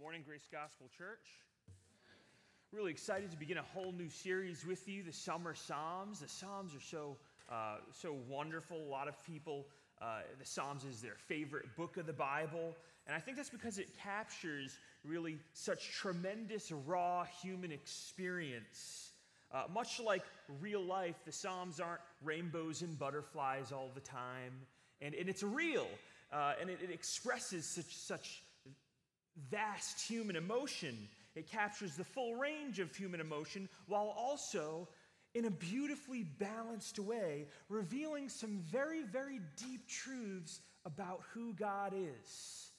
morning, Grace Gospel Church. Really excited to begin a whole new series with you, the Summer Psalms. The Psalms are so, uh, so wonderful. A lot of people, uh, the Psalms is their favorite book of the Bible. And I think that's because it captures really such tremendous, raw human experience. Uh, much like real life, the Psalms aren't rainbows and butterflies all the time. And, and it's real, uh, and it, it expresses such, such vast human emotion. It captures the full range of human emotion while also, in a beautifully balanced way, revealing some very, very deep truths about who God is.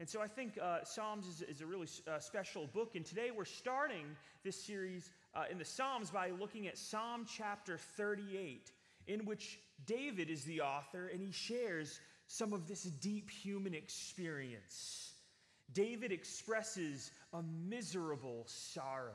And so I think uh, Psalms is, is, a really uh, special book. And today we're starting this series uh, in the Psalms by looking at Psalm chapter 38, in which David is the author and he shares some of this deep human experience. David expresses a miserable sorrow.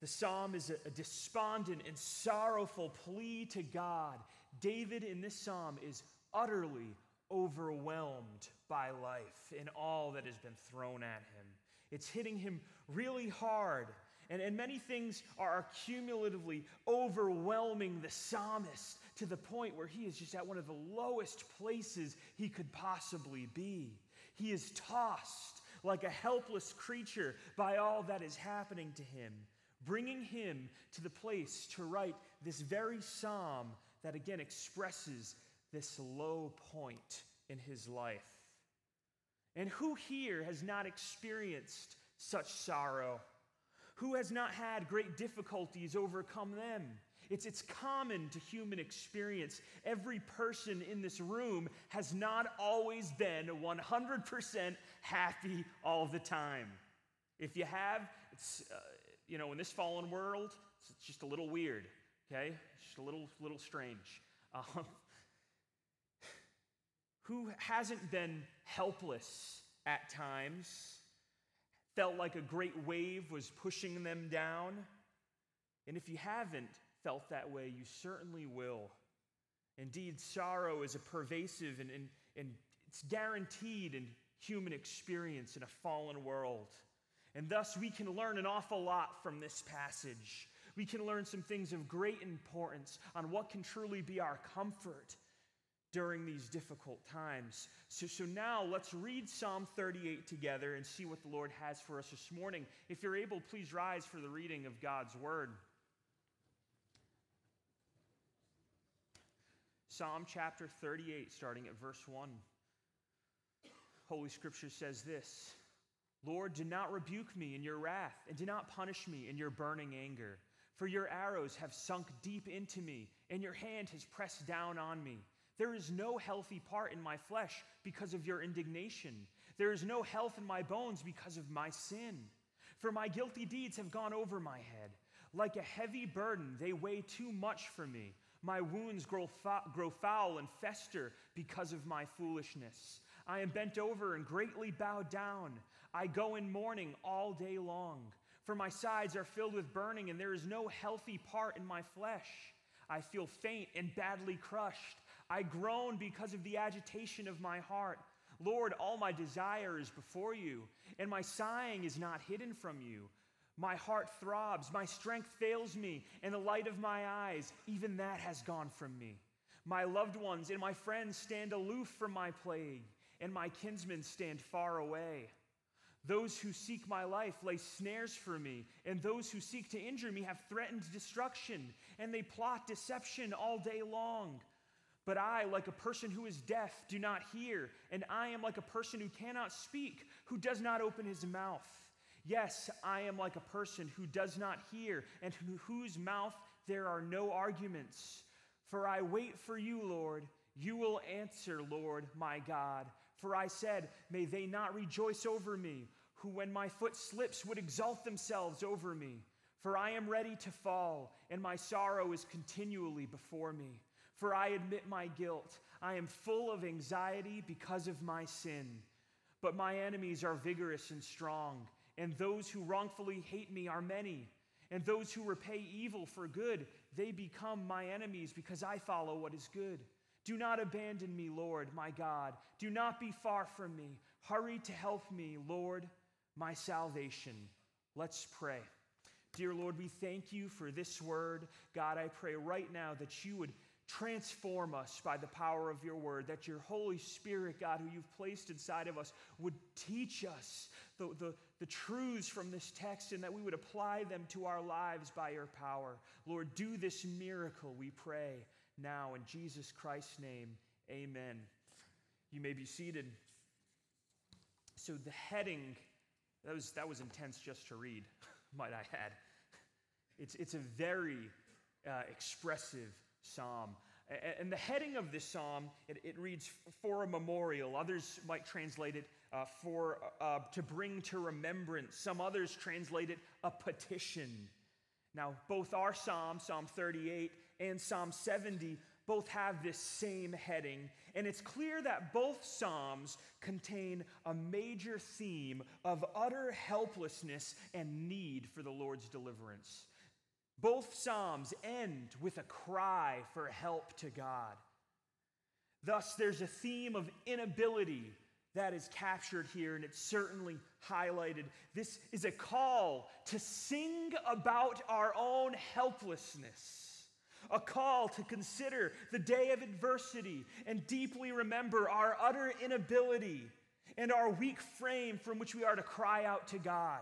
The psalm is a, despondent and sorrowful plea to God. David in this psalm is utterly overwhelmed by life and all that has been thrown at him. It's hitting him really hard. And, and many things are cumulatively overwhelming the psalmist to the point where he is just at one of the lowest places he could possibly be. He is tossed like a helpless creature by all that is happening to him, bringing him to the place to write this very psalm that again expresses this low point in his life. And who here has not experienced such sorrow? Who has not had great difficulties overcome them? It's, it's common to human experience. Every person in this room has not always been 100% happy all the time. If you have, it's, uh, you know, in this fallen world, it's just a little weird, okay? It's just a little, little strange. Um, who hasn't been helpless at times? felt like a great wave was pushing them down. And if you haven't felt that way, you certainly will. Indeed, sorrow is a pervasive and, and, and it's guaranteed in human experience in a fallen world. And thus, we can learn an awful lot from this passage. We can learn some things of great importance on what can truly be our comfort during these difficult times. So, so now let's read Psalm 38 together and see what the Lord has for us this morning. If you're able, please rise for the reading of God's word. Psalm chapter 38, starting at verse 1. Holy Scripture says this Lord, do not rebuke me in your wrath, and do not punish me in your burning anger. For your arrows have sunk deep into me, and your hand has pressed down on me. There is no healthy part in my flesh because of your indignation. There is no health in my bones because of my sin. For my guilty deeds have gone over my head. Like a heavy burden, they weigh too much for me. My wounds grow, grow foul and fester because of my foolishness. I am bent over and greatly bowed down. I go in mourning all day long. For my sides are filled with burning, and there is no healthy part in my flesh. I feel faint and badly crushed. I groan because of the agitation of my heart. Lord, all my desire is before you, and my sighing is not hidden from you. My heart throbs, my strength fails me, and the light of my eyes, even that has gone from me. My loved ones and my friends stand aloof from my plague, and my kinsmen stand far away. Those who seek my life lay snares for me, and those who seek to injure me have threatened destruction, and they plot deception all day long. But I, like a person who is deaf, do not hear, and I am like a person who cannot speak, who does not open his mouth. Yes, I am like a person who does not hear, and whose mouth there are no arguments. For I wait for you, Lord. You will answer, Lord, my God. For I said, May they not rejoice over me, who, when my foot slips, would exalt themselves over me. For I am ready to fall, and my sorrow is continually before me for I admit my guilt. I am full of anxiety because of my sin. But my enemies are vigorous and strong, and those who wrongfully hate me are many. And those who repay evil for good, they become my enemies because I follow what is good. Do not abandon me, Lord, my God. Do not be far from me. Hurry to help me, Lord, my salvation. Let's pray. Dear Lord, we thank you for this word. God, I pray right now that you would transform us by the power of your word, that your Holy Spirit, God, who you've placed inside of us, would teach us the, the, the truths from this text and that we would apply them to our lives by your power. Lord, do this miracle, we pray now in Jesus Christ's name. Amen. You may be seated. So the heading, that was, that was intense just to read, might I add. It's, it's a very uh, expressive psalm. And the heading of this psalm, it, it reads for a memorial. Others might translate it uh, for uh, to bring to remembrance. Some others translate it a petition. Now, both our psalm, Psalm 38, and Psalm 70, both have this same heading. And it's clear that both Psalms contain a major theme of utter helplessness and need for the Lord's deliverance. Both Psalms end with a cry for help to God. Thus, there's a theme of inability that is captured here, and it's certainly highlighted. This is a call to sing about our own helplessness, a call to consider the day of adversity and deeply remember our utter inability and our weak frame from which we are to cry out to God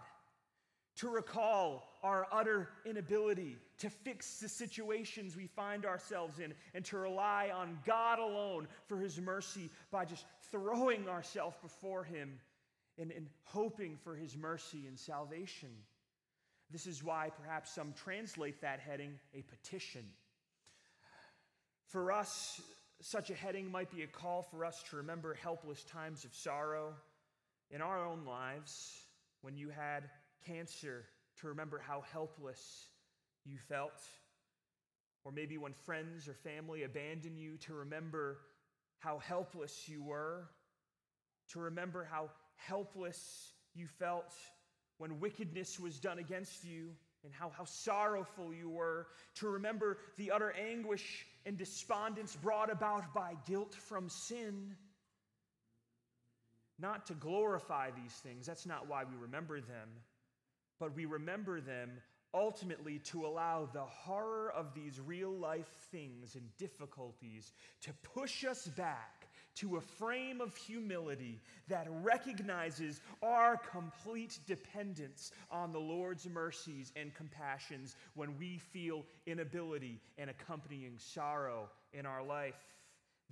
to recall our utter inability to fix the situations we find ourselves in and to rely on God alone for His mercy by just throwing ourselves before Him and, and hoping for His mercy and salvation. This is why perhaps some translate that heading a petition. For us, such a heading might be a call for us to remember helpless times of sorrow in our own lives when you had cancer to remember how helpless you felt. Or maybe when friends or family abandoned you, to remember how helpless you were. To remember how helpless you felt when wickedness was done against you and how, how sorrowful you were. To remember the utter anguish and despondence brought about by guilt from sin. Not to glorify these things, that's not why we remember them but we remember them ultimately to allow the horror of these real life things and difficulties to push us back to a frame of humility that recognizes our complete dependence on the Lord's mercies and compassions when we feel inability and accompanying sorrow in our life.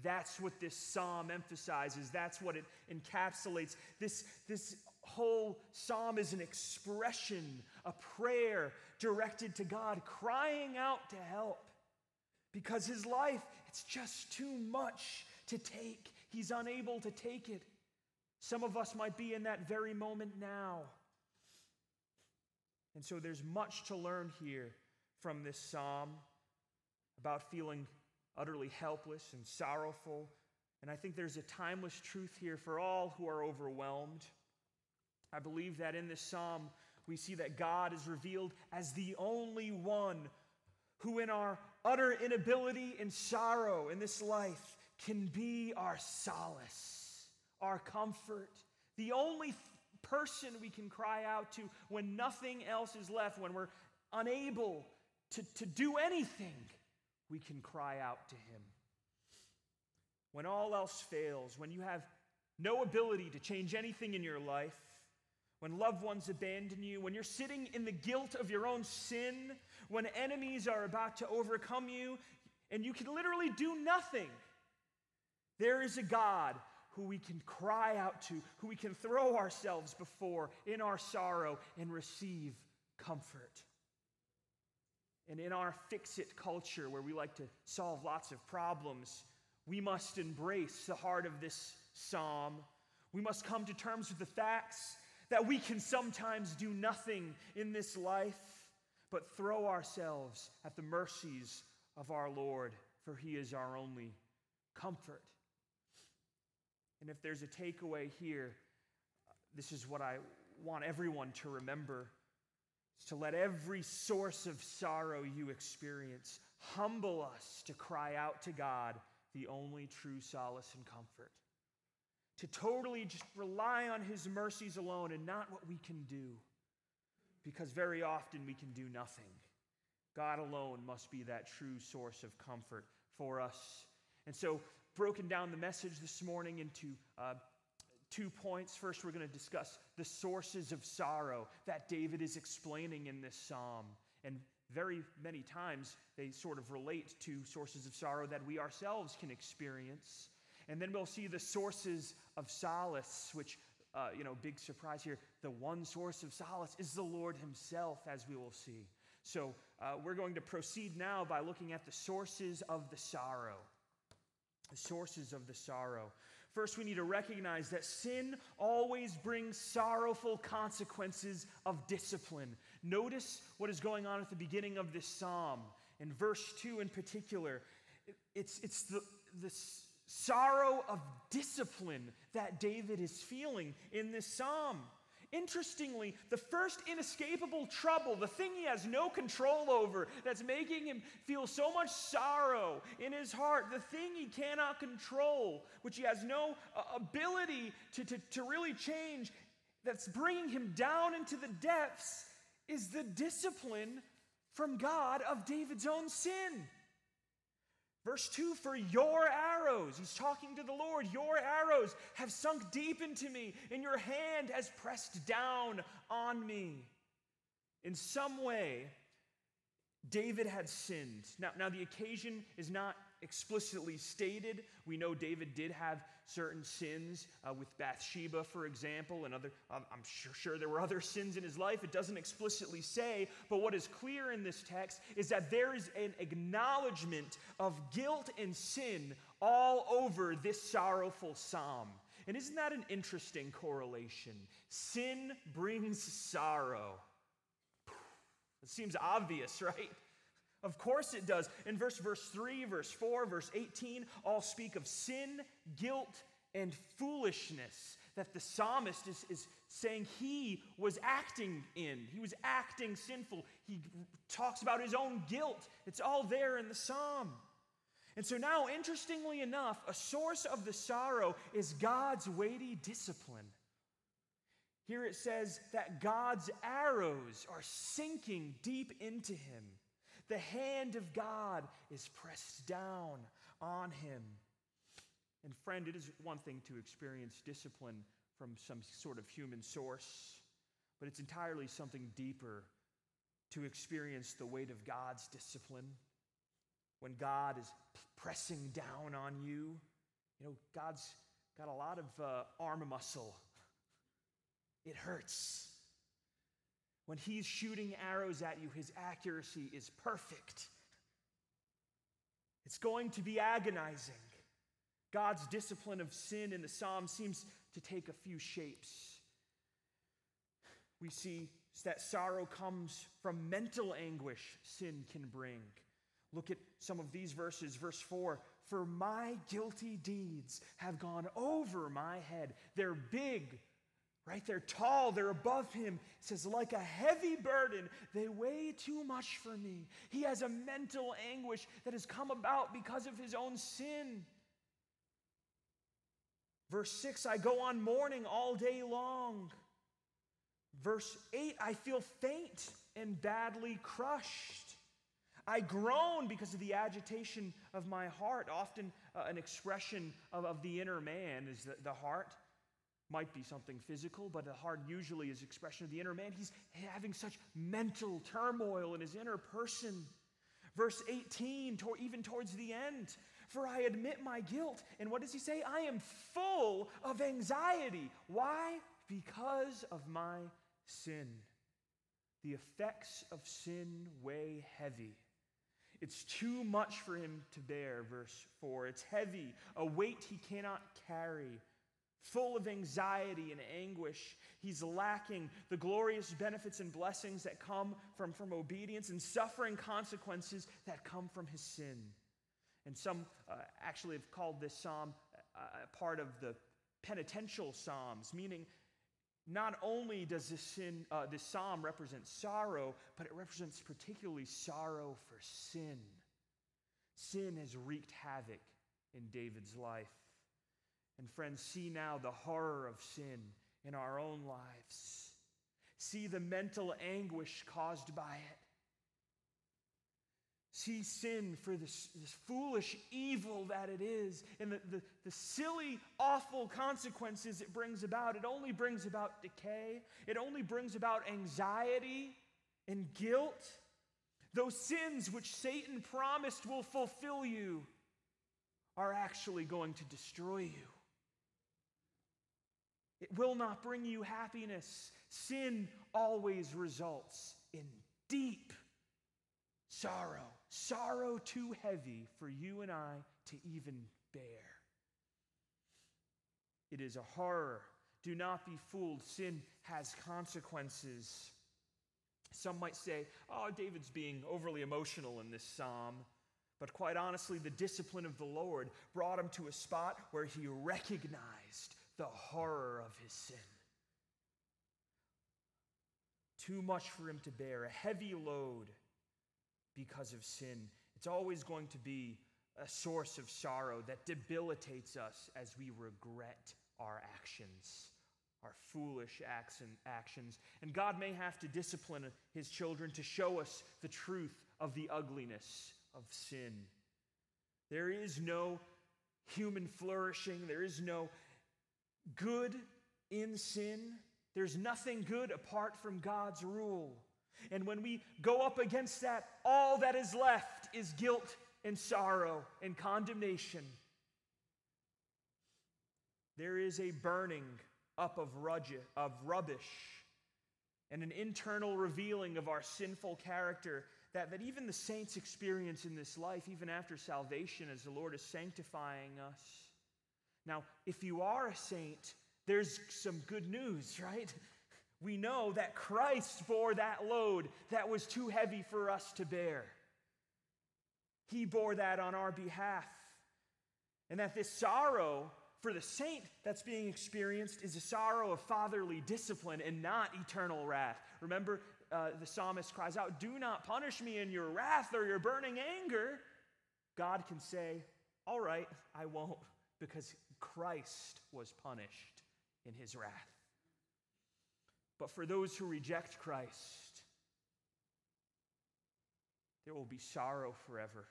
That's what this psalm emphasizes. That's what it encapsulates. This, this whole psalm is an expression, a prayer directed to God, crying out to help because his life, it's just too much to take. He's unable to take it. Some of us might be in that very moment now. And so there's much to learn here from this psalm about feeling utterly helpless and sorrowful. And I think there's a timeless truth here for all who are overwhelmed. I believe that in this psalm, we see that God is revealed as the only one who, in our utter inability and sorrow in this life, can be our solace, our comfort, the only person we can cry out to when nothing else is left, when we're unable to, to do anything, we can cry out to Him. When all else fails, when you have no ability to change anything in your life, when loved ones abandon you, when you're sitting in the guilt of your own sin, when enemies are about to overcome you, and you can literally do nothing, there is a God who we can cry out to, who we can throw ourselves before in our sorrow and receive comfort. And in our fix it culture, where we like to solve lots of problems, we must embrace the heart of this psalm. We must come to terms with the facts that we can sometimes do nothing in this life but throw ourselves at the mercies of our Lord, for He is our only comfort. And if there's a takeaway here, this is what I want everyone to remember is to let every source of sorrow you experience humble us to cry out to God, the only true solace and comfort to totally just rely on His mercies alone and not what we can do. Because very often we can do nothing. God alone must be that true source of comfort for us. And so, broken down the message this morning into uh, two points. First, we're going to discuss the sources of sorrow that David is explaining in this psalm. And very many times they sort of relate to sources of sorrow that we ourselves can experience. And then we'll see the sources of solace, which, uh, you know, big surprise here. The one source of solace is the Lord Himself, as we will see. So uh, we're going to proceed now by looking at the sources of the sorrow. The sources of the sorrow. First, we need to recognize that sin always brings sorrowful consequences of discipline. Notice what is going on at the beginning of this psalm. In verse 2 in particular, it's, it's the, the sorrow of discipline that David is feeling in this psalm. Interestingly, the first inescapable trouble, the thing he has no control over, that's making him feel so much sorrow in his heart, the thing he cannot control, which he has no uh, ability to, to, to really change, that's bringing him down into the depths, is the discipline from God of David's own sin. Verse 2 For your arrows, he's talking to the Lord, your arrows have sunk deep into me, and your hand has pressed down on me. In some way, David had sinned. Now, now the occasion is not explicitly stated. We know David did have certain sins uh, with Bathsheba, for example, and other. Um, I'm sure, sure there were other sins in his life. It doesn't explicitly say, but what is clear in this text is that there is an acknowledgement of guilt and sin all over this sorrowful psalm. And isn't that an interesting correlation? Sin brings sorrow. It seems obvious, right? Of course it does. In verse verse 3, verse 4, verse 18 all speak of sin, guilt, and foolishness that the psalmist is, is saying he was acting in. He was acting sinful. He talks about his own guilt. It's all there in the psalm. And so now, interestingly enough, a source of the sorrow is God's weighty discipline. Here it says that God's arrows are sinking deep into him. The hand of God is pressed down on him. And, friend, it is one thing to experience discipline from some sort of human source, but it's entirely something deeper to experience the weight of God's discipline. When God is pressing down on you, you know, God's got a lot of uh, arm muscle. It hurts. When he's shooting arrows at you, his accuracy is perfect. It's going to be agonizing. God's discipline of sin in the psalm seems to take a few shapes. We see that sorrow comes from mental anguish sin can bring. Look at some of these verses. Verse 4 For my guilty deeds have gone over my head. They're big, Right? They're tall, they're above him. It says, like a heavy burden, they weigh too much for me. He has a mental anguish that has come about because of his own sin. Verse 6 I go on mourning all day long. Verse 8 I feel faint and badly crushed. I groan because of the agitation of my heart. Often, uh, an expression of, of the inner man is the, the heart might be something physical, but the heart usually is expression of the inner man. He's having such mental turmoil in his inner person. Verse 18, to, even towards the end, for I admit my guilt. And what does he say? I am full of anxiety. Why? Because of my sin. The effects of sin weigh heavy. It's too much for him to bear, verse 4. It's heavy, a weight he cannot carry full of anxiety and anguish. He's lacking the glorious benefits and blessings that come from, from obedience and suffering consequences that come from his sin. And some uh, actually have called this psalm a part of the penitential psalms, meaning not only does this, sin, uh, this psalm represent sorrow, but it represents particularly sorrow for sin. Sin has wreaked havoc in David's life. And friends, see now the horror of sin in our own lives. See the mental anguish caused by it. See sin for this, this foolish evil that it is and the, the, the silly, awful consequences it brings about. It only brings about decay, it only brings about anxiety and guilt. Those sins which Satan promised will fulfill you are actually going to destroy you. It will not bring you happiness. Sin always results in deep sorrow, sorrow too heavy for you and I to even bear. It is a horror. Do not be fooled. Sin has consequences. Some might say, oh, David's being overly emotional in this psalm. But quite honestly, the discipline of the Lord brought him to a spot where he recognized the horror of his sin. Too much for him to bear, a heavy load because of sin. It's always going to be a source of sorrow that debilitates us as we regret our actions, our foolish actions. And God may have to discipline his children to show us the truth of the ugliness of sin. There is no human flourishing, there is no good in sin. There's nothing good apart from God's rule. And when we go up against that, all that is left is guilt and sorrow and condemnation. There is a burning up of, rubbish and an internal revealing of our sinful character that, that even the saints experience in this life, even after salvation, as the Lord is sanctifying us. Now, if you are a saint, there's some good news, right? We know that Christ bore that load that was too heavy for us to bear. He bore that on our behalf. And that this sorrow for the saint that's being experienced is a sorrow of fatherly discipline and not eternal wrath. Remember, uh, the psalmist cries out, Do not punish me in your wrath or your burning anger. God can say, All right, I won't, because Christ was punished in his wrath. But for those who reject Christ, there will be sorrow forever.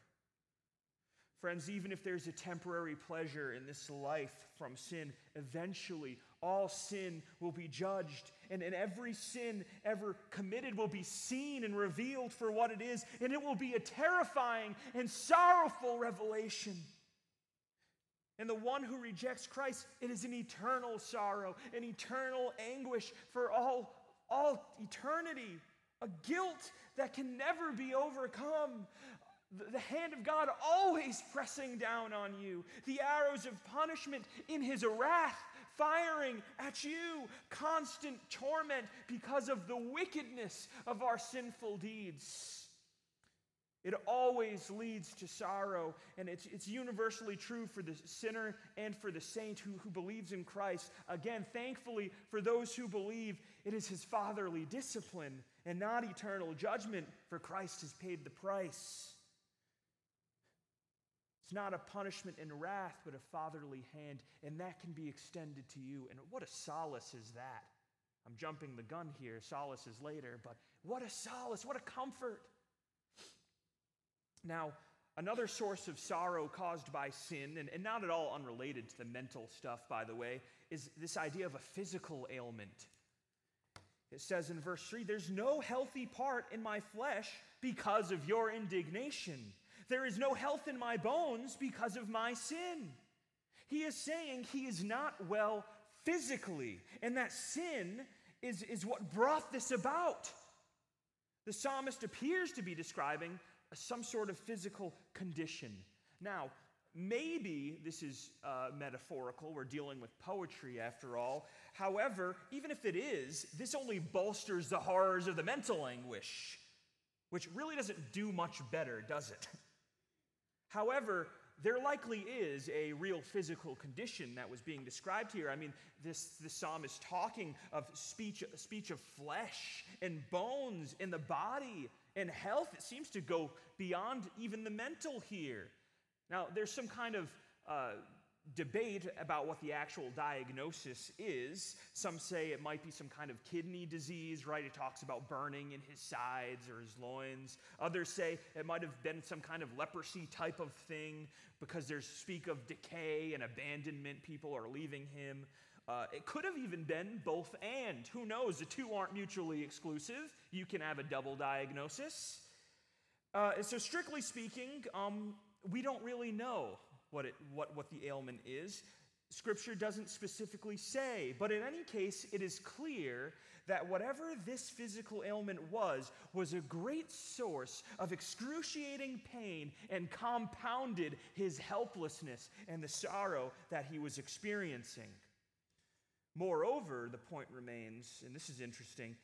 Friends, even if there's a temporary pleasure in this life from sin, eventually all sin will be judged, and, and every sin ever committed will be seen and revealed for what it is, and it will be a terrifying and sorrowful revelation. And the one who rejects Christ, it is an eternal sorrow, an eternal anguish for all, all eternity, a guilt that can never be overcome. The hand of God always pressing down on you, the arrows of punishment in his wrath firing at you, constant torment because of the wickedness of our sinful deeds. It always leads to sorrow, and it's, it's universally true for the sinner and for the saint who, who believes in Christ. Again, thankfully, for those who believe, it is his fatherly discipline and not eternal judgment, for Christ has paid the price. It's not a punishment and wrath, but a fatherly hand, and that can be extended to you. And what a solace is that! I'm jumping the gun here, solace is later, but what a solace, what a comfort. Now, another source of sorrow caused by sin, and, and not at all unrelated to the mental stuff, by the way, is this idea of a physical ailment. It says in verse 3 There's no healthy part in my flesh because of your indignation. There is no health in my bones because of my sin. He is saying he is not well physically, and that sin is, is what brought this about. The psalmist appears to be describing some sort of physical condition. Now, maybe this is uh, metaphorical. We're dealing with poetry after all. However, even if it is, this only bolsters the horrors of the mental anguish, which really doesn't do much better, does it? However, there likely is a real physical condition that was being described here. I mean, this, this psalm is talking of speech, speech of flesh and bones in the body and health, it seems to go beyond even the mental here. Now, there's some kind of uh, debate about what the actual diagnosis is. Some say it might be some kind of kidney disease, right? It talks about burning in his sides or his loins. Others say it might have been some kind of leprosy type of thing because there's speak of decay and abandonment. People are leaving him. Uh, it could have even been both and. Who knows? The two aren't mutually exclusive. You can have a double diagnosis. Uh, so, strictly speaking, um, we don't really know what, it, what, what the ailment is. Scripture doesn't specifically say, but in any case, it is clear that whatever this physical ailment was, was a great source of excruciating pain and compounded his helplessness and the sorrow that he was experiencing. Moreover, the point remains, and this is interesting,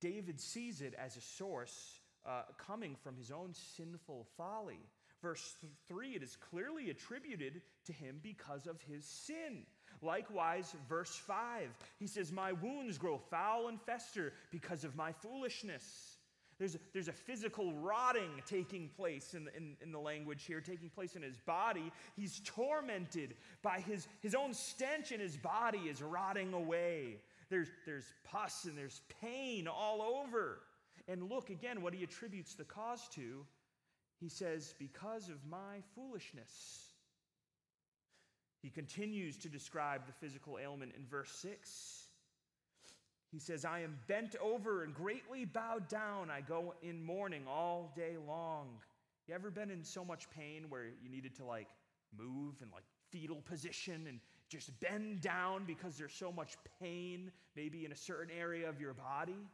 David sees it as a source uh, coming from his own sinful folly. Verse 3, it is clearly attributed to him because of his sin. Likewise, verse 5, he says, My wounds grow foul and fester because of my foolishness. There's a, there's a physical rotting taking place in the, in, in the language here, taking place in his body. He's tormented by his, his own stench, and his body is rotting away. There's, there's pus and there's pain all over. And look again what he attributes the cause to. He says, Because of my foolishness. He continues to describe the physical ailment in verse 6. He says, I am bent over and greatly bowed down. I go in mourning all day long. You ever been in so much pain where you needed to like move in like fetal position and just bend down because there's so much pain, maybe in a certain area of your body?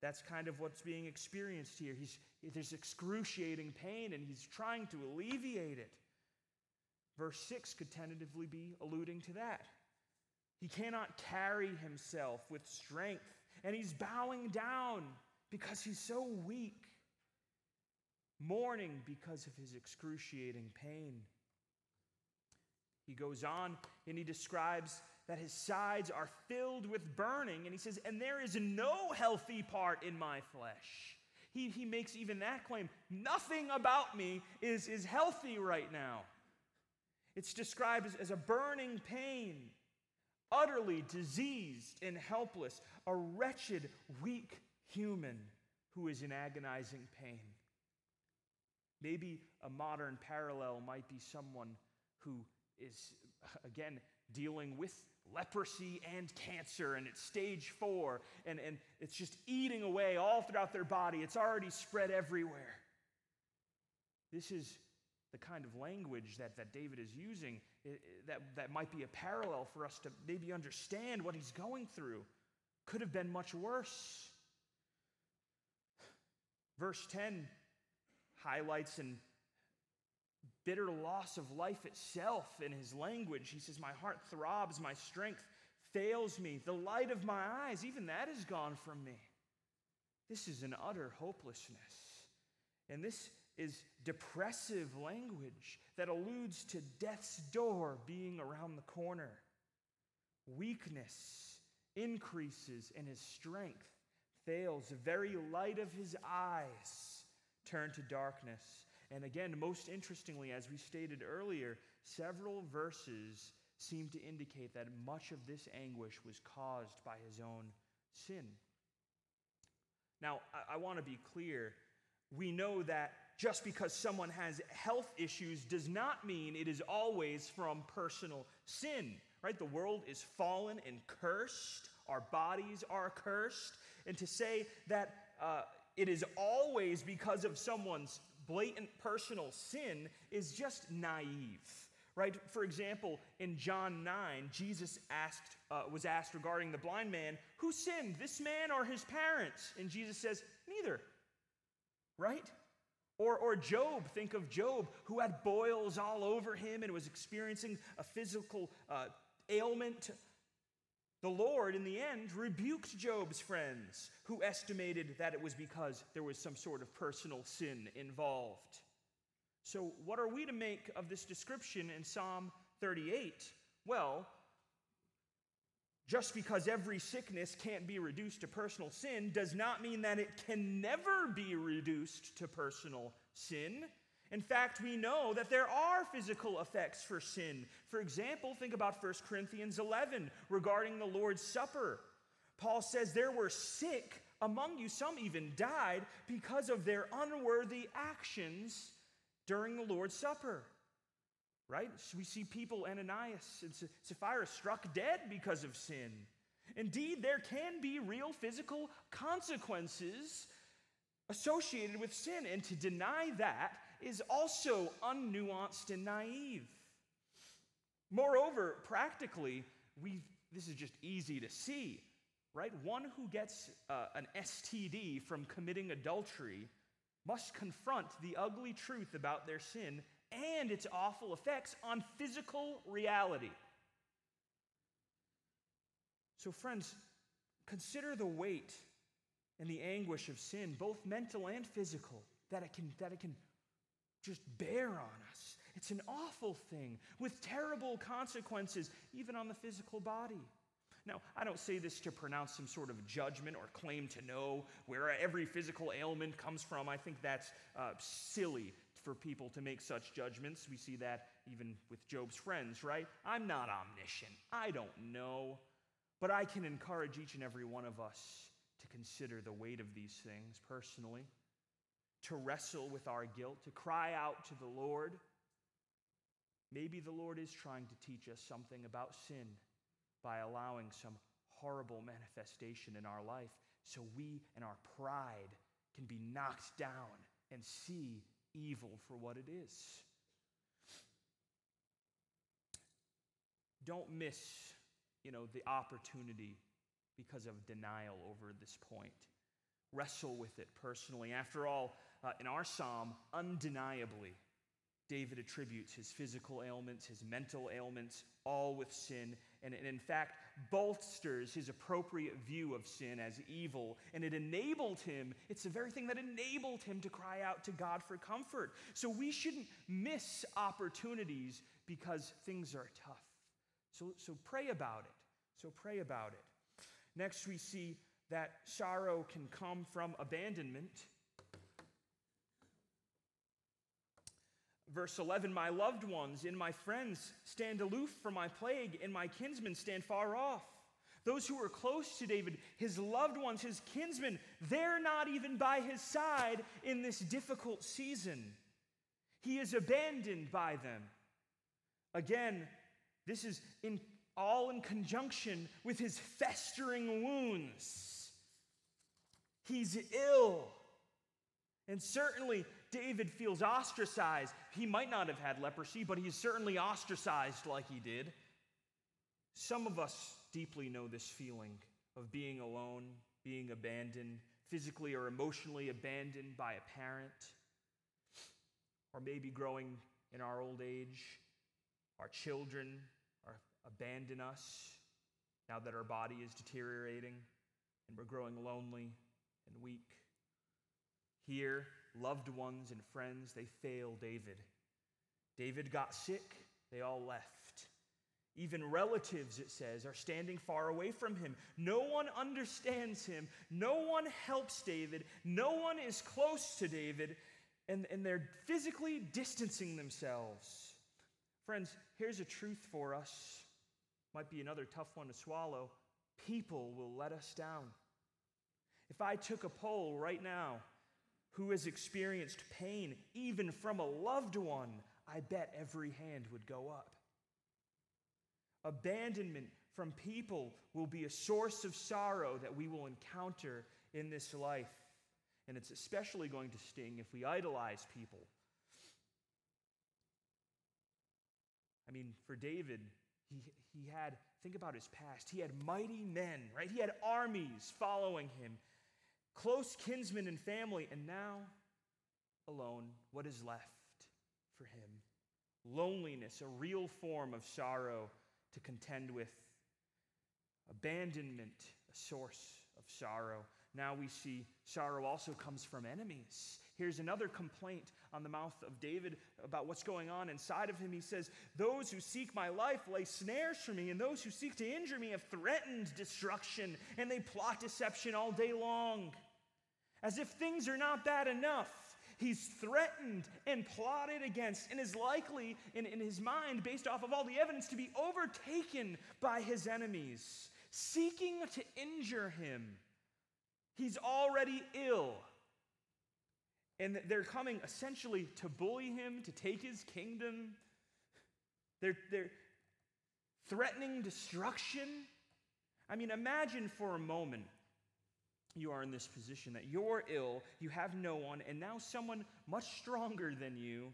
That's kind of what's being experienced here. He's, there's excruciating pain and he's trying to alleviate it. Verse 6 could tentatively be alluding to that. He cannot carry himself with strength, and he's bowing down because he's so weak, mourning because of his excruciating pain. He goes on and he describes that his sides are filled with burning, and he says, And there is no healthy part in my flesh. He, he makes even that claim. Nothing about me is, is healthy right now. It's described as, as a burning pain utterly diseased and helpless, a wretched, weak human who is in agonizing pain. Maybe a modern parallel might be someone who is, again, dealing with leprosy and cancer, and it's stage four, and, and it's just eating away all throughout their body. It's already spread everywhere. This is the kind of language that, that David is using that, that might be a parallel for us to maybe understand what he's going through. Could have been much worse. Verse 10 highlights an bitter loss of life itself in his language. He says, My heart throbs, my strength fails me, the light of my eyes, even that is gone from me. This is an utter hopelessness. And this is depressive language that alludes to death's door being around the corner. Weakness increases and his strength fails. The very light of his eyes turn to darkness. And again, most interestingly, as we stated earlier, several verses seem to indicate that much of this anguish was caused by his own sin. Now, I, I want to be clear. We know that just because someone has health issues does not mean it is always from personal sin, right? The world is fallen and cursed, our bodies are cursed. And to say that uh, it is always because of someone's blatant personal sin is just naive right for example in john 9 jesus asked uh, was asked regarding the blind man who sinned this man or his parents and jesus says neither right or, or Job, think of Job, who had boils all over him and was experiencing a physical uh, ailment. The Lord, in the end, rebuked Job's friends, who estimated that it was because there was some sort of personal sin involved. So, what are we to make of this description in Psalm 38? Well, just because every sickness can't be reduced to personal sin does not mean that it can never be reduced to personal sin. In fact, we know that there are physical effects for sin. For example, think about 1 Corinthians 11 regarding the Lord's Supper. Paul says there were sick among you, some even died because of their unworthy actions during the Lord's Supper. Right? So we see people, Ananias and Sapphira, struck dead because of sin. Indeed, there can be real physical consequences associated with sin, and to deny that is also unnuanced and naive. Moreover, practically, we this is just easy to see, right? One who gets uh, an STD from committing adultery must confront the ugly truth about their sin and its awful effects on physical reality. So, friends, consider the weight and the anguish of sin, both mental and physical, that it can, that it can just bear on us. It's an awful thing with terrible consequences, even on the physical body. Now, I don't say this to pronounce some sort of judgment or claim to know where every physical ailment comes from. I think that's uh, silly for people to make such judgments. We see that even with Job's friends, right? I'm not omniscient. I don't know. But I can encourage each and every one of us to consider the weight of these things personally to wrestle with our guilt, to cry out to the Lord. Maybe the Lord is trying to teach us something about sin by allowing some horrible manifestation in our life so we and our pride can be knocked down and see evil for what it is. Don't miss, you know, the opportunity because of denial over this point. Wrestle with it personally. After all, uh, in our psalm, undeniably, David attributes his physical ailments, his mental ailments, all with sin, and, and in fact bolsters his appropriate view of sin as evil. And it enabled him, it's the very thing that enabled him to cry out to God for comfort. So we shouldn't miss opportunities because things are tough. So, so pray about it. So pray about it. Next, we see that sorrow can come from abandonment Verse 11 My loved ones and my friends stand aloof from my plague, and my kinsmen stand far off. Those who were close to David, his loved ones, his kinsmen, they're not even by his side in this difficult season. He is abandoned by them. Again, this is in, all in conjunction with his festering wounds. He's ill. And certainly, David feels ostracized. He might not have had leprosy, but he's certainly ostracized like he did. Some of us deeply know this feeling of being alone, being abandoned, physically or emotionally abandoned by a parent, or maybe growing in our old age. Our children are, abandon us now that our body is deteriorating and we're growing lonely and weak. Here, loved ones and friends, they fail David. David got sick, they all left. Even relatives, it says, are standing far away from him. No one understands him. No one helps David. No one is close to David. And, and they're physically distancing themselves. Friends, here's a truth for us. Might be another tough one to swallow. People will let us down. If I took a poll right now who has experienced pain, even from a loved one, I bet every hand would go up. Abandonment from people will be a source of sorrow that we will encounter in this life. And it's especially going to sting if we idolize people. I mean, for David, he, he had, think about his past. He had mighty men, right? He had armies following him close kinsmen and family, and now alone, what is left for him? Loneliness, a real form of sorrow to contend with. Abandonment, a source of sorrow. Now we see sorrow also comes from enemies. Here's another complaint on the mouth of David about what's going on inside of him. He says, Those who seek my life lay snares for me, and those who seek to injure me have threatened destruction, and they plot deception all day long. As if things are not bad enough, he's threatened and plotted against, and is likely, in, in his mind, based off of all the evidence, to be overtaken by his enemies, seeking to injure him. He's already ill. And they're coming essentially to bully him, to take his kingdom. They're, they're threatening destruction. I mean, imagine for a moment you are in this position that you're ill, you have no one, and now someone much stronger than you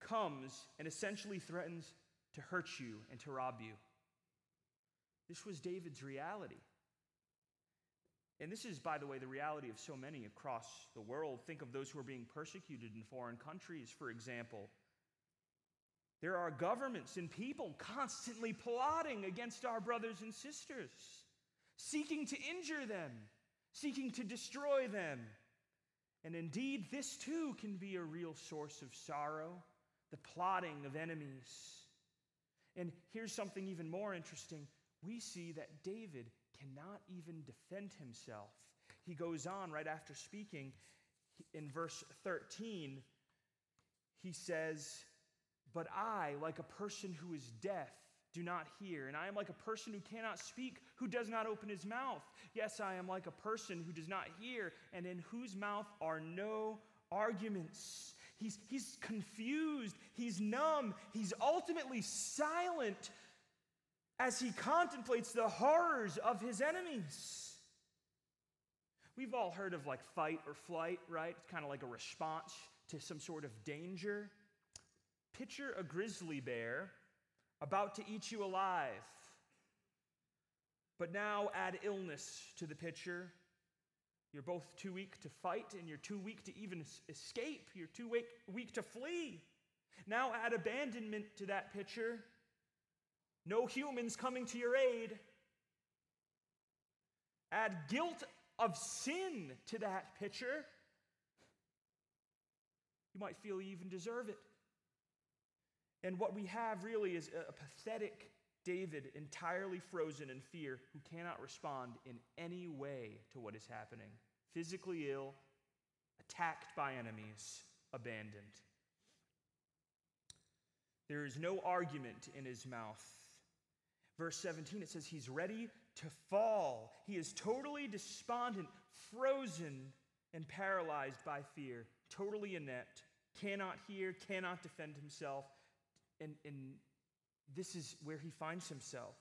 comes and essentially threatens to hurt you and to rob you. This was David's reality. And this is, by the way, the reality of so many across the world. Think of those who are being persecuted in foreign countries, for example. There are governments and people constantly plotting against our brothers and sisters, seeking to injure them, seeking to destroy them. And indeed, this too can be a real source of sorrow, the plotting of enemies. And here's something even more interesting we see that David cannot even defend himself. He goes on right after speaking in verse 13. He says, But I, like a person who is deaf, do not hear, and I am like a person who cannot speak, who does not open his mouth. Yes, I am like a person who does not hear, and in whose mouth are no arguments. He's, he's confused, he's numb, he's ultimately silent as he contemplates the horrors of his enemies. We've all heard of like fight or flight, right? It's kind of like a response to some sort of danger. Picture a grizzly bear about to eat you alive. But now add illness to the picture. You're both too weak to fight, and you're too weak to even escape. You're too weak, weak to flee. Now add abandonment to that picture no humans coming to your aid. Add guilt of sin to that picture. You might feel you even deserve it. And what we have really is a pathetic David, entirely frozen in fear, who cannot respond in any way to what is happening. Physically ill, attacked by enemies, abandoned. There is no argument in his mouth. Verse 17, it says, He's ready to fall. He is totally despondent, frozen, and paralyzed by fear, totally inept, cannot hear, cannot defend himself. And, and this is where he finds himself.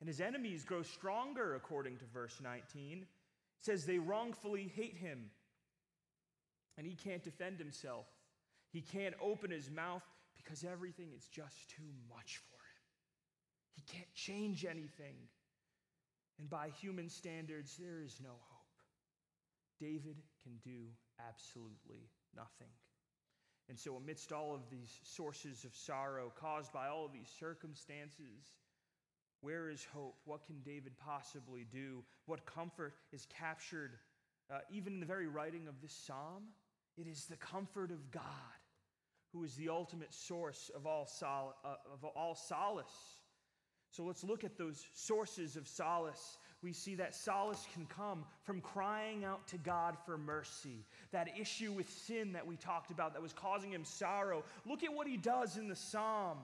And his enemies grow stronger, according to verse 19. It says they wrongfully hate him, and he can't defend himself. He can't open his mouth because everything is just too much for him. he can't change anything. And by human standards, there is no hope. David can do absolutely nothing. And so, amidst all of these sources of sorrow caused by all of these circumstances, where is hope? What can David possibly do? What comfort is captured uh, even in the very writing of this psalm? It is the comfort of God, who is the ultimate source of all, sol- uh, of all solace. So let's look at those sources of solace. We see that solace can come from crying out to God for mercy. That issue with sin that we talked about that was causing him sorrow. Look at what he does in the psalm.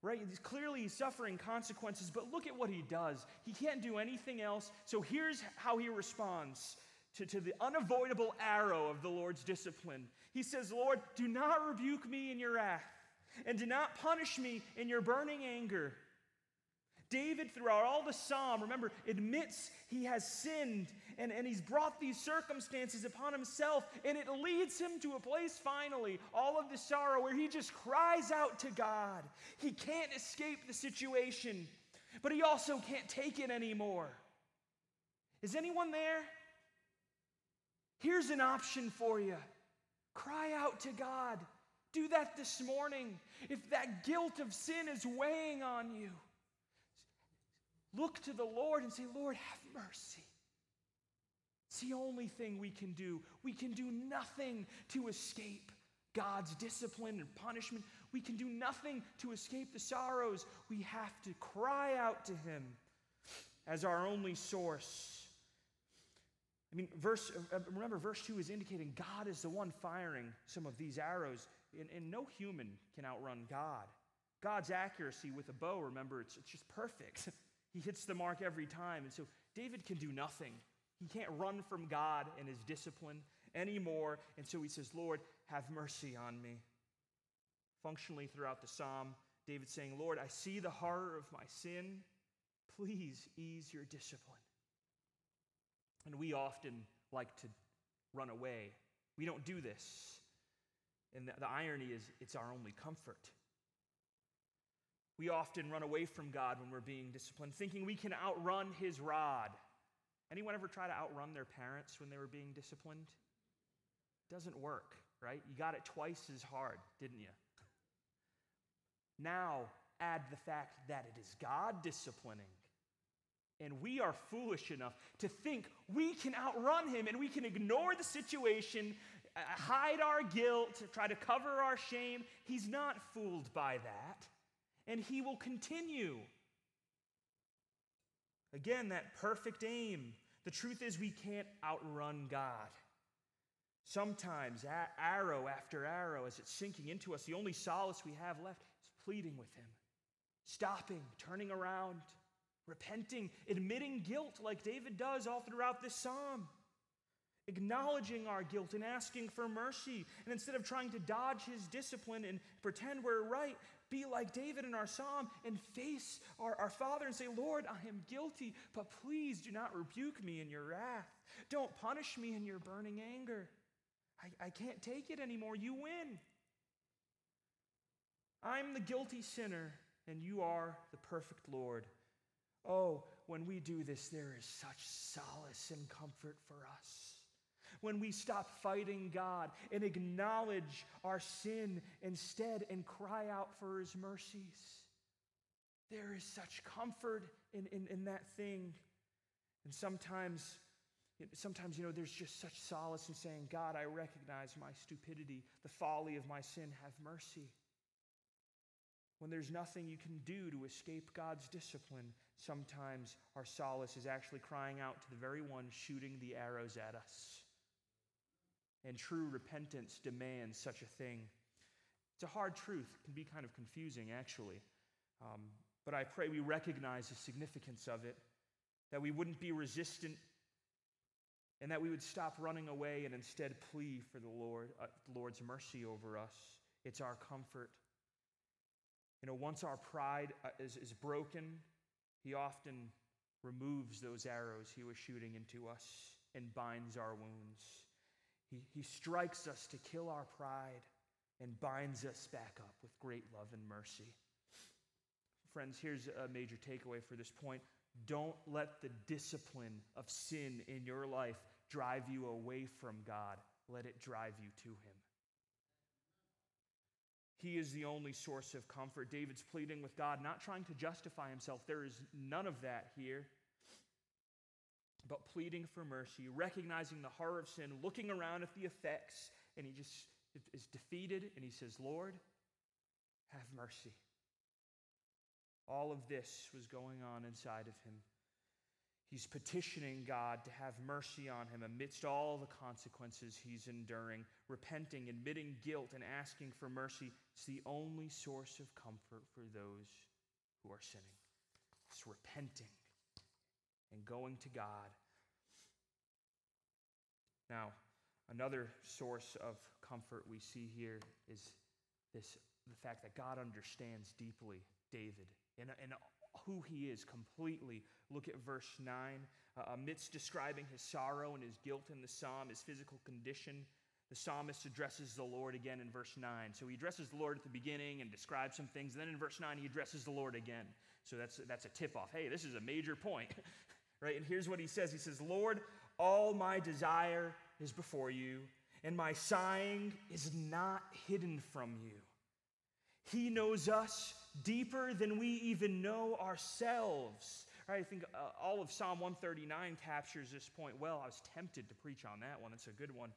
Right? He's clearly he's suffering consequences, but look at what he does. He can't do anything else. So here's how he responds to, to the unavoidable arrow of the Lord's discipline. He says, Lord, do not rebuke me in your wrath, and do not punish me in your burning anger. David, throughout all the psalm, remember, admits he has sinned and, and he's brought these circumstances upon himself, and it leads him to a place finally, all of the sorrow, where he just cries out to God. He can't escape the situation, but he also can't take it anymore. Is anyone there? Here's an option for you cry out to God. Do that this morning. If that guilt of sin is weighing on you, Look to the Lord and say, Lord, have mercy. It's the only thing we can do. We can do nothing to escape God's discipline and punishment. We can do nothing to escape the sorrows. We have to cry out to Him as our only source. I mean, verse, uh, remember, verse 2 is indicating God is the one firing some of these arrows, and, and no human can outrun God. God's accuracy with a bow, remember, it's, it's just perfect. he hits the mark every time. And so David can do nothing. He can't run from God and his discipline anymore. And so he says, Lord, have mercy on me. Functionally throughout the psalm, David's saying, Lord, I see the horror of my sin. Please ease your discipline. And we often like to run away. We don't do this. And the, the irony is, it's our only comfort. We often run away from God when we're being disciplined, thinking we can outrun his rod. Anyone ever try to outrun their parents when they were being disciplined? It doesn't work, right? You got it twice as hard, didn't you? Now, add the fact that it is God disciplining. And we are foolish enough to think we can outrun him and we can ignore the situation, uh, hide our guilt, try to cover our shame. He's not fooled by that. And he will continue. Again, that perfect aim. The truth is, we can't outrun God. Sometimes, arrow after arrow, as it's sinking into us, the only solace we have left is pleading with Him, stopping, turning around, repenting, admitting guilt like David does all throughout this psalm, acknowledging our guilt and asking for mercy. And instead of trying to dodge His discipline and pretend we're right, be like David in our psalm and face our, our Father and say, Lord, I am guilty, but please do not rebuke me in your wrath. Don't punish me in your burning anger. I, I can't take it anymore. You win. I'm the guilty sinner, and you are the perfect Lord. Oh, when we do this, there is such solace and comfort for us when we stop fighting God and acknowledge our sin instead and cry out for his mercies. There is such comfort in, in, in that thing. And sometimes, sometimes, you know, there's just such solace in saying, God, I recognize my stupidity, the folly of my sin, have mercy. When there's nothing you can do to escape God's discipline, sometimes our solace is actually crying out to the very one shooting the arrows at us. And true repentance demands such a thing. It's a hard truth, it can be kind of confusing, actually. Um, but I pray we recognize the significance of it, that we wouldn't be resistant, and that we would stop running away and instead plea for the Lord, uh, Lord's mercy over us. It's our comfort. You know, once our pride uh, is, is broken, He often removes those arrows He was shooting into us and binds our wounds. He, he strikes us to kill our pride and binds us back up with great love and mercy. Friends, here's a major takeaway for this point. Don't let the discipline of sin in your life drive you away from God. Let it drive you to Him. He is the only source of comfort. David's pleading with God, not trying to justify himself. There is none of that here but pleading for mercy, recognizing the horror of sin, looking around at the effects, and he just is defeated and he says, Lord, have mercy. All of this was going on inside of him. He's petitioning God to have mercy on him amidst all the consequences he's enduring, repenting, admitting guilt, and asking for mercy. It's the only source of comfort for those who are sinning. It's repenting and going to God. Now, another source of comfort we see here is this the fact that God understands deeply David and, and who he is completely. Look at verse 9. Uh, amidst describing his sorrow and his guilt in the psalm, his physical condition, the psalmist addresses the Lord again in verse 9. So he addresses the Lord at the beginning and describes some things. Then in verse 9, he addresses the Lord again. So that's, that's a tip off. Hey, this is a major point. right? And here's what he says He says, Lord, all my desire is before you, and my sighing is not hidden from you. He knows us deeper than we even know ourselves. Right, I think uh, all of Psalm 139 captures this point well. I was tempted to preach on that one. It's a good one.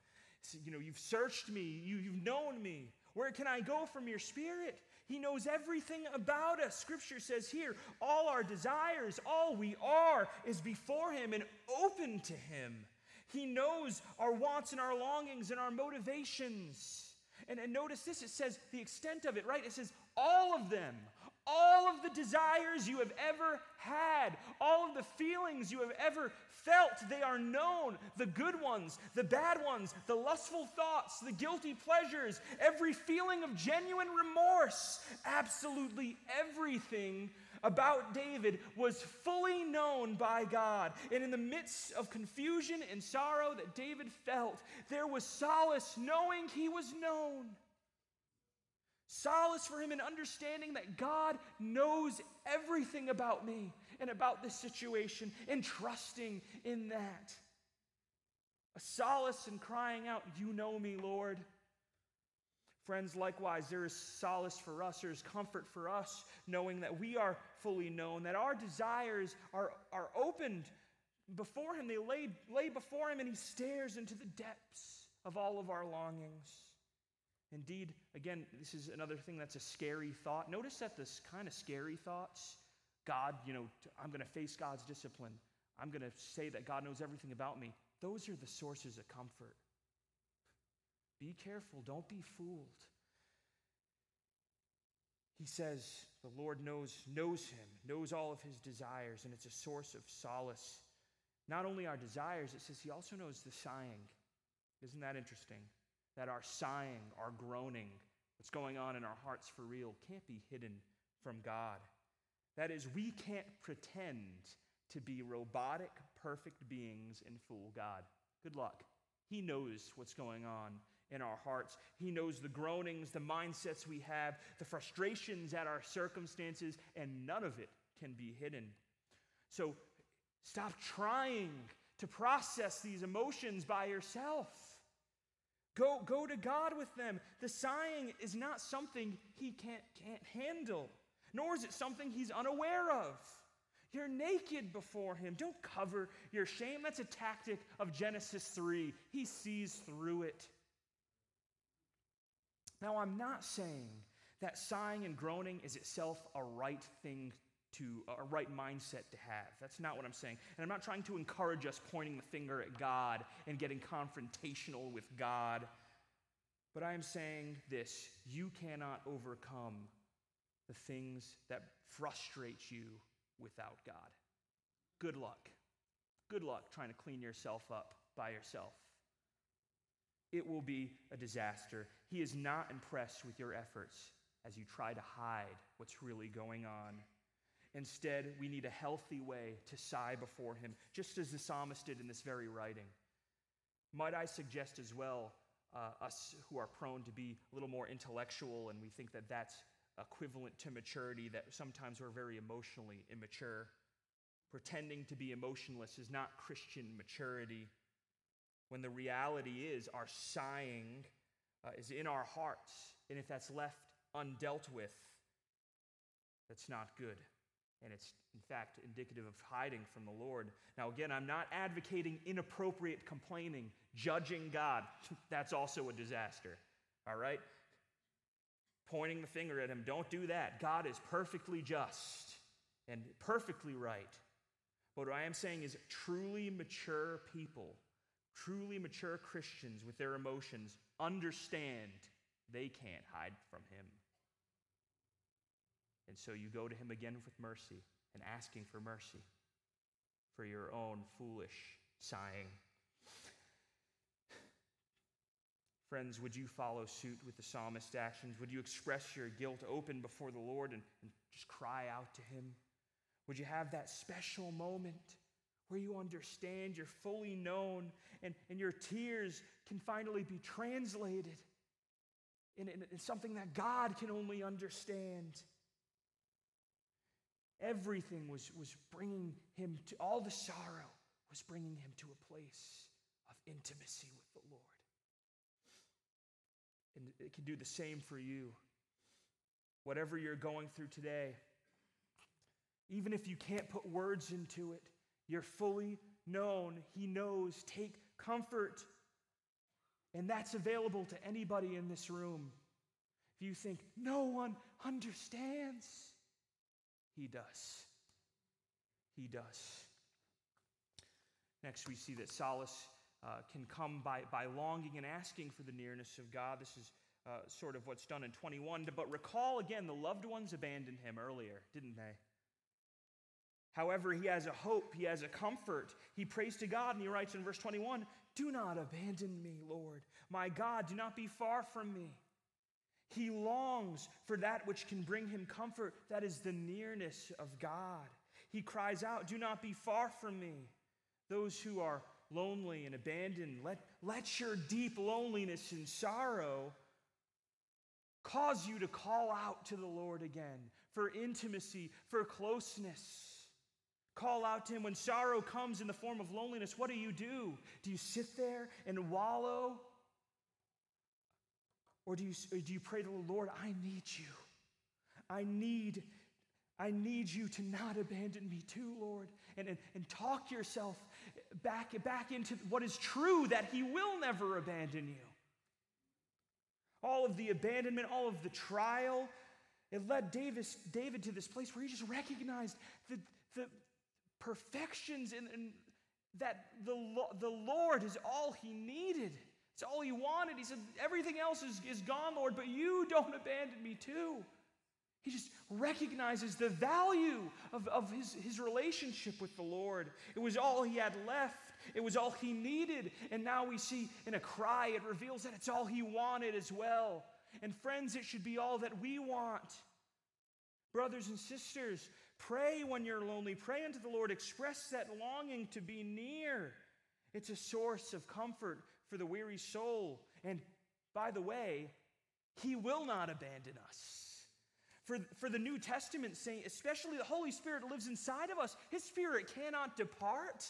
You know, you've searched me, you, you've known me. Where can I go from your spirit? He knows everything about us. Scripture says here, all our desires, all we are, is before Him and open to Him. He knows our wants and our longings and our motivations. And, and notice this it says the extent of it, right? It says all of them, all of the desires you have ever had, all of the feelings you have ever felt, they are known. The good ones, the bad ones, the lustful thoughts, the guilty pleasures, every feeling of genuine remorse, absolutely everything about David was fully known by God. And in the midst of confusion and sorrow that David felt, there was solace knowing he was known. Solace for him in understanding that God knows everything about me and about this situation and trusting in that. A solace in crying out, You know me, Lord. Friends, likewise, there is solace for us, there is comfort for us, knowing that we are fully known, that our desires are, are opened before Him. They lay, lay before Him, and He stares into the depths of all of our longings. Indeed, again, this is another thing that's a scary thought. Notice that this kind of scary thoughts, God, you know, I'm going to face God's discipline. I'm going to say that God knows everything about me. Those are the sources of comfort. Be careful, don't be fooled. He says the Lord knows, knows him, knows all of his desires, and it's a source of solace. Not only our desires, it says he also knows the sighing. Isn't that interesting? That our sighing, our groaning, what's going on in our hearts for real, can't be hidden from God. That is, we can't pretend to be robotic, perfect beings and fool God. Good luck. He knows what's going on in our hearts. He knows the groanings, the mindsets we have, the frustrations at our circumstances, and none of it can be hidden. So stop trying to process these emotions by yourself. Go, go to God with them. The sighing is not something he can't, can't handle, nor is it something he's unaware of. You're naked before him. Don't cover your shame. That's a tactic of Genesis 3. He sees through it. Now, I'm not saying that sighing and groaning is itself a right thing to, a right mindset to have. That's not what I'm saying. And I'm not trying to encourage us pointing the finger at God and getting confrontational with God. But I am saying this you cannot overcome the things that frustrate you without God. Good luck. Good luck trying to clean yourself up by yourself it will be a disaster. He is not impressed with your efforts as you try to hide what's really going on. Instead, we need a healthy way to sigh before Him, just as the psalmist did in this very writing. Might I suggest as well, uh, us who are prone to be a little more intellectual and we think that that's equivalent to maturity, that sometimes we're very emotionally immature. Pretending to be emotionless is not Christian maturity when the reality is our sighing uh, is in our hearts. And if that's left undealt with, that's not good. And it's, in fact, indicative of hiding from the Lord. Now, again, I'm not advocating inappropriate complaining, judging God. that's also a disaster. All right? Pointing the finger at Him. Don't do that. God is perfectly just and perfectly right. But what I am saying is truly mature people Truly mature Christians with their emotions understand they can't hide from Him. And so you go to Him again with mercy and asking for mercy for your own foolish sighing. Friends, would you follow suit with the psalmist's actions? Would you express your guilt open before the Lord and, and just cry out to Him? Would you have that special moment where you understand, you're fully known, and, and your tears can finally be translated in, in, in something that God can only understand. Everything was, was bringing him to, all the sorrow was bringing him to a place of intimacy with the Lord. And it can do the same for you. Whatever you're going through today, even if you can't put words into it, you're fully known. He knows. Take comfort. And that's available to anybody in this room. If you think, no one understands, He does. He does. Next, we see that solace uh, can come by, by longing and asking for the nearness of God. This is uh, sort of what's done in 21. But recall again, the loved ones abandoned him earlier, didn't they? However, he has a hope, he has a comfort. He prays to God and he writes in verse 21 Do not abandon me, Lord. My God, do not be far from me. He longs for that which can bring him comfort, that is the nearness of God. He cries out, Do not be far from me. Those who are lonely and abandoned, let, let your deep loneliness and sorrow cause you to call out to the Lord again for intimacy, for closeness. Call out to Him. When sorrow comes in the form of loneliness, what do you do? Do you sit there and wallow? Or do you, or do you pray to the Lord, I need you. I need, I need you to not abandon me too, Lord. And, and, and talk yourself back, back into what is true that He will never abandon you. All of the abandonment, all of the trial, it led Davis, David to this place where he just recognized the, the, perfections in that the, the Lord is all he needed. It's all he wanted. He said, Everything else is, is gone, Lord, but you don't abandon me too. He just recognizes the value of, of his, his relationship with the Lord. It was all he had left, it was all he needed. And now we see in a cry, it reveals that it's all he wanted as well. And friends, it should be all that we want. Brothers and sisters, Pray when you're lonely. Pray unto the Lord. Express that longing to be near. It's a source of comfort for the weary soul. And by the way, He will not abandon us. For, for the New Testament saying, especially the Holy Spirit lives inside of us, His Spirit cannot depart.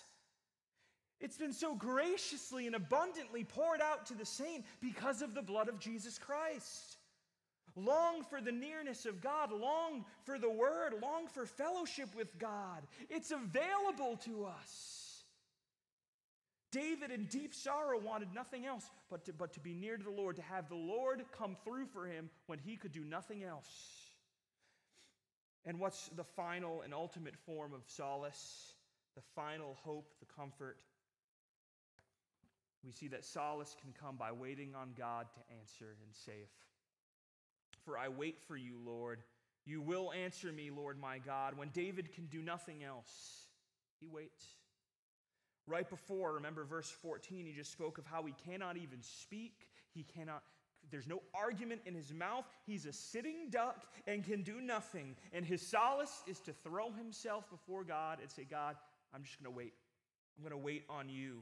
It's been so graciously and abundantly poured out to the saint because of the blood of Jesus Christ. Long for the nearness of God, long for the Word, long for fellowship with God. It's available to us. David, in deep sorrow, wanted nothing else but to, but to be near to the Lord, to have the Lord come through for him when he could do nothing else. And what's the final and ultimate form of solace? The final hope, the comfort? We see that solace can come by waiting on God to answer and save. For I wait for you, Lord. You will answer me, Lord my God. When David can do nothing else, he waits. Right before, remember verse 14, he just spoke of how he cannot even speak. He cannot, there's no argument in his mouth. He's a sitting duck and can do nothing. And his solace is to throw himself before God and say, God, I'm just going to wait. I'm going to wait on you.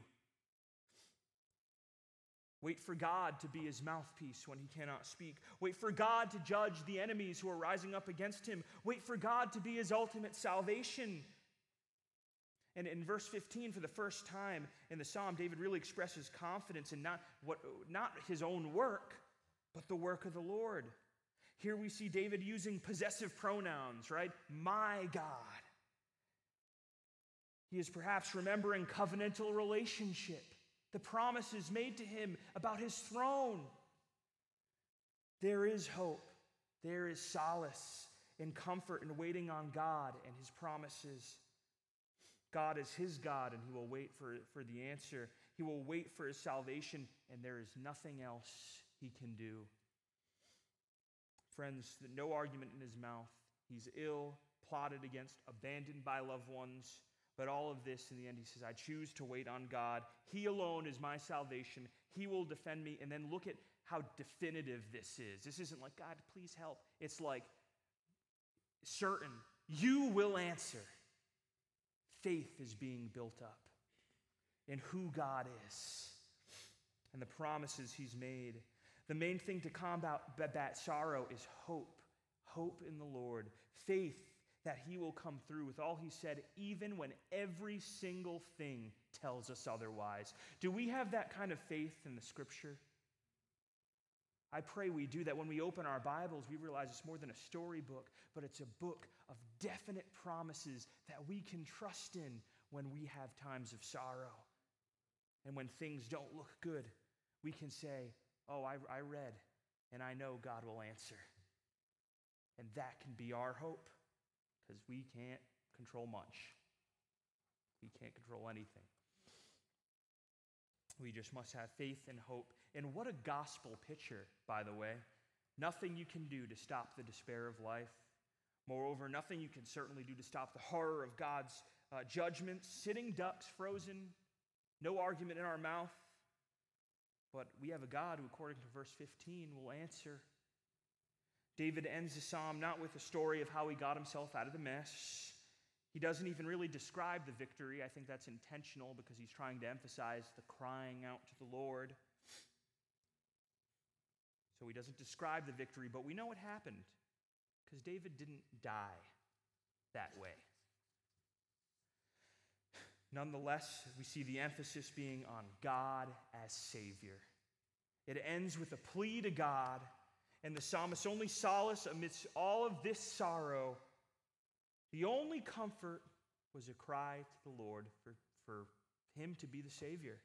Wait for God to be his mouthpiece when he cannot speak. Wait for God to judge the enemies who are rising up against him. Wait for God to be his ultimate salvation. And in verse 15, for the first time in the psalm, David really expresses confidence in not, what, not his own work, but the work of the Lord. Here we see David using possessive pronouns, right? My God. He is perhaps remembering covenantal relationship the promises made to him about his throne. There is hope, there is solace and comfort in waiting on God and his promises. God is his God, and he will wait for, for the answer. He will wait for his salvation, and there is nothing else he can do. Friends, no argument in his mouth. He's ill, plotted against, abandoned by loved ones. But all of this, in the end, he says, I choose to wait on God. He alone is my salvation. He will defend me. And then look at how definitive this is. This isn't like, God, please help. It's like, certain, you will answer. Faith is being built up in who God is and the promises he's made. The main thing to combat that sorrow is hope. Hope in the Lord. Faith that he will come through with all he said, even when every single thing tells us otherwise. Do we have that kind of faith in the scripture? I pray we do that when we open our Bibles, we realize it's more than a storybook, but it's a book of definite promises that we can trust in when we have times of sorrow. And when things don't look good, we can say, Oh, I, I read, and I know God will answer. And that can be our hope because we can't control much. We can't control anything. We just must have faith and hope. And what a gospel picture, by the way. Nothing you can do to stop the despair of life. Moreover, nothing you can certainly do to stop the horror of God's uh, judgments. Sitting ducks, frozen, no argument in our mouth. But we have a God who, according to verse 15, will answer. David ends the psalm not with a story of how he got himself out of the mess. He doesn't even really describe the victory. I think that's intentional because he's trying to emphasize the crying out to the Lord. So he doesn't describe the victory, but we know what happened because David didn't die that way. Nonetheless, we see the emphasis being on God as Savior. It ends with a plea to God, and the psalmist's only solace amidst all of this sorrow, the only comfort was a cry to the Lord for, for him to be the Savior.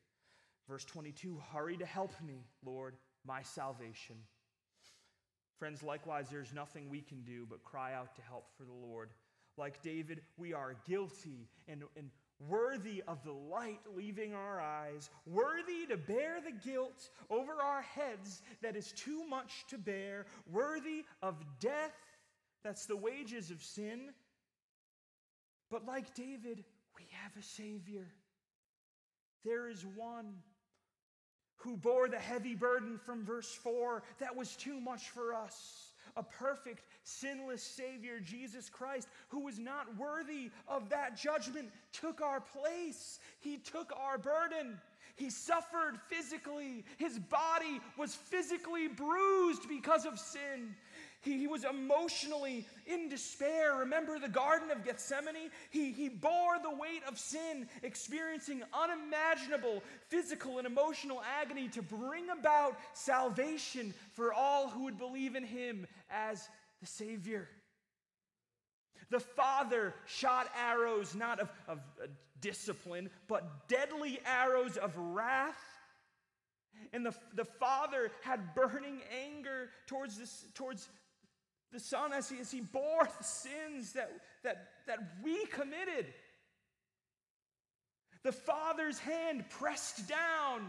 Verse 22 Hurry to help me, Lord, my salvation. Friends, likewise, there's nothing we can do but cry out to help for the Lord. Like David, we are guilty and, and worthy of the light leaving our eyes, worthy to bear the guilt over our heads that is too much to bear, worthy of death, that's the wages of sin. But like David, we have a Savior. There is one who bore the heavy burden from verse 4 that was too much for us. A perfect, sinless Savior, Jesus Christ, who was not worthy of that judgment, took our place. He took our burden. He suffered physically. His body was physically bruised because of sin. He, he was emotionally in despair. Remember the Garden of Gethsemane? He, he bore the weight of sin, experiencing unimaginable physical and emotional agony to bring about salvation for all who would believe in him as the Savior. The Father shot arrows not of, of uh, discipline, but deadly arrows of wrath. And the, the Father had burning anger towards, this, towards the Son as he, as he bore the sins that, that, that we committed. The Father's hand pressed down,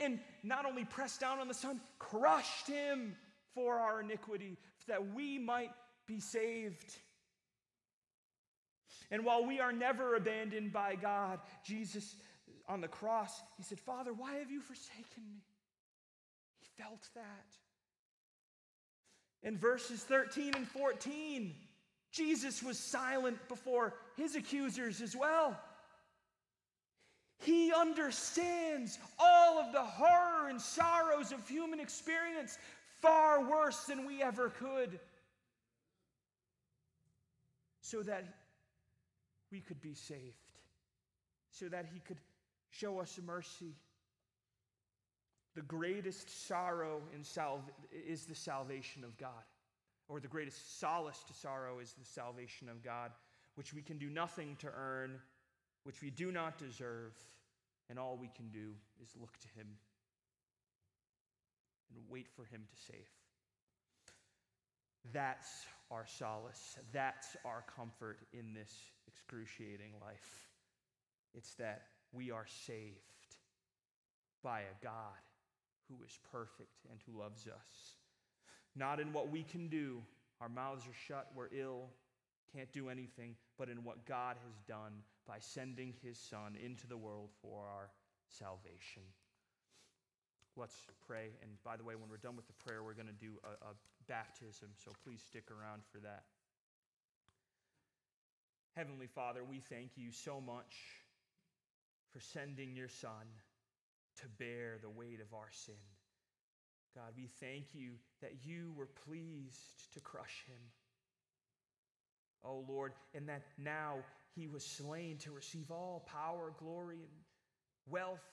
and not only pressed down on the Son, crushed him for our iniquity, that we might be saved. And while we are never abandoned by God, Jesus on the cross, he said, Father, why have you forsaken me? He felt that. In verses 13 and 14, Jesus was silent before his accusers as well. He understands all of the horror and sorrows of human experience far worse than we ever could, so that we could be saved, so that He could show us mercy. The greatest sorrow in salv- is the salvation of God, or the greatest solace to sorrow is the salvation of God, which we can do nothing to earn, which we do not deserve, and all we can do is look to Him and wait for Him to save. That's our solace. That's our comfort in this excruciating life. It's that we are saved by a God who is perfect and who loves us. Not in what we can do, our mouths are shut, we're ill, can't do anything, but in what God has done by sending his Son into the world for our salvation. Let's pray. And by the way, when we're done with the prayer, we're going to do a, a baptism, so please stick around for that. Heavenly Father, we thank you so much for sending your Son to bear the weight of our sin. God, we thank you that you were pleased to crush him. Oh Lord, and that now he was slain to receive all power, glory, and wealth,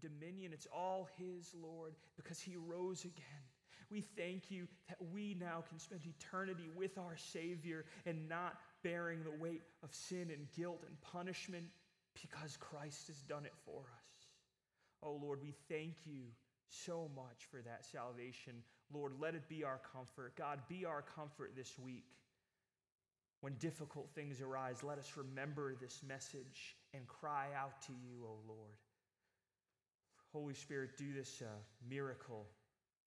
dominion. It's all his, Lord, because he rose again. We thank you that we now can spend eternity with our Savior and not bearing the weight of sin and guilt and punishment because Christ has done it for us. Oh Lord, we thank you so much for that salvation. Lord, let it be our comfort. God, be our comfort this week. When difficult things arise, let us remember this message and cry out to you, O Lord. Holy Spirit, do this uh, miracle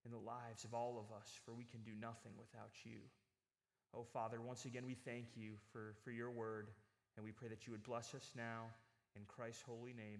in the lives of all of us, for we can do nothing without you. Oh, Father, once again, we thank you for, for your word, and we pray that you would bless us now. In Christ's holy name,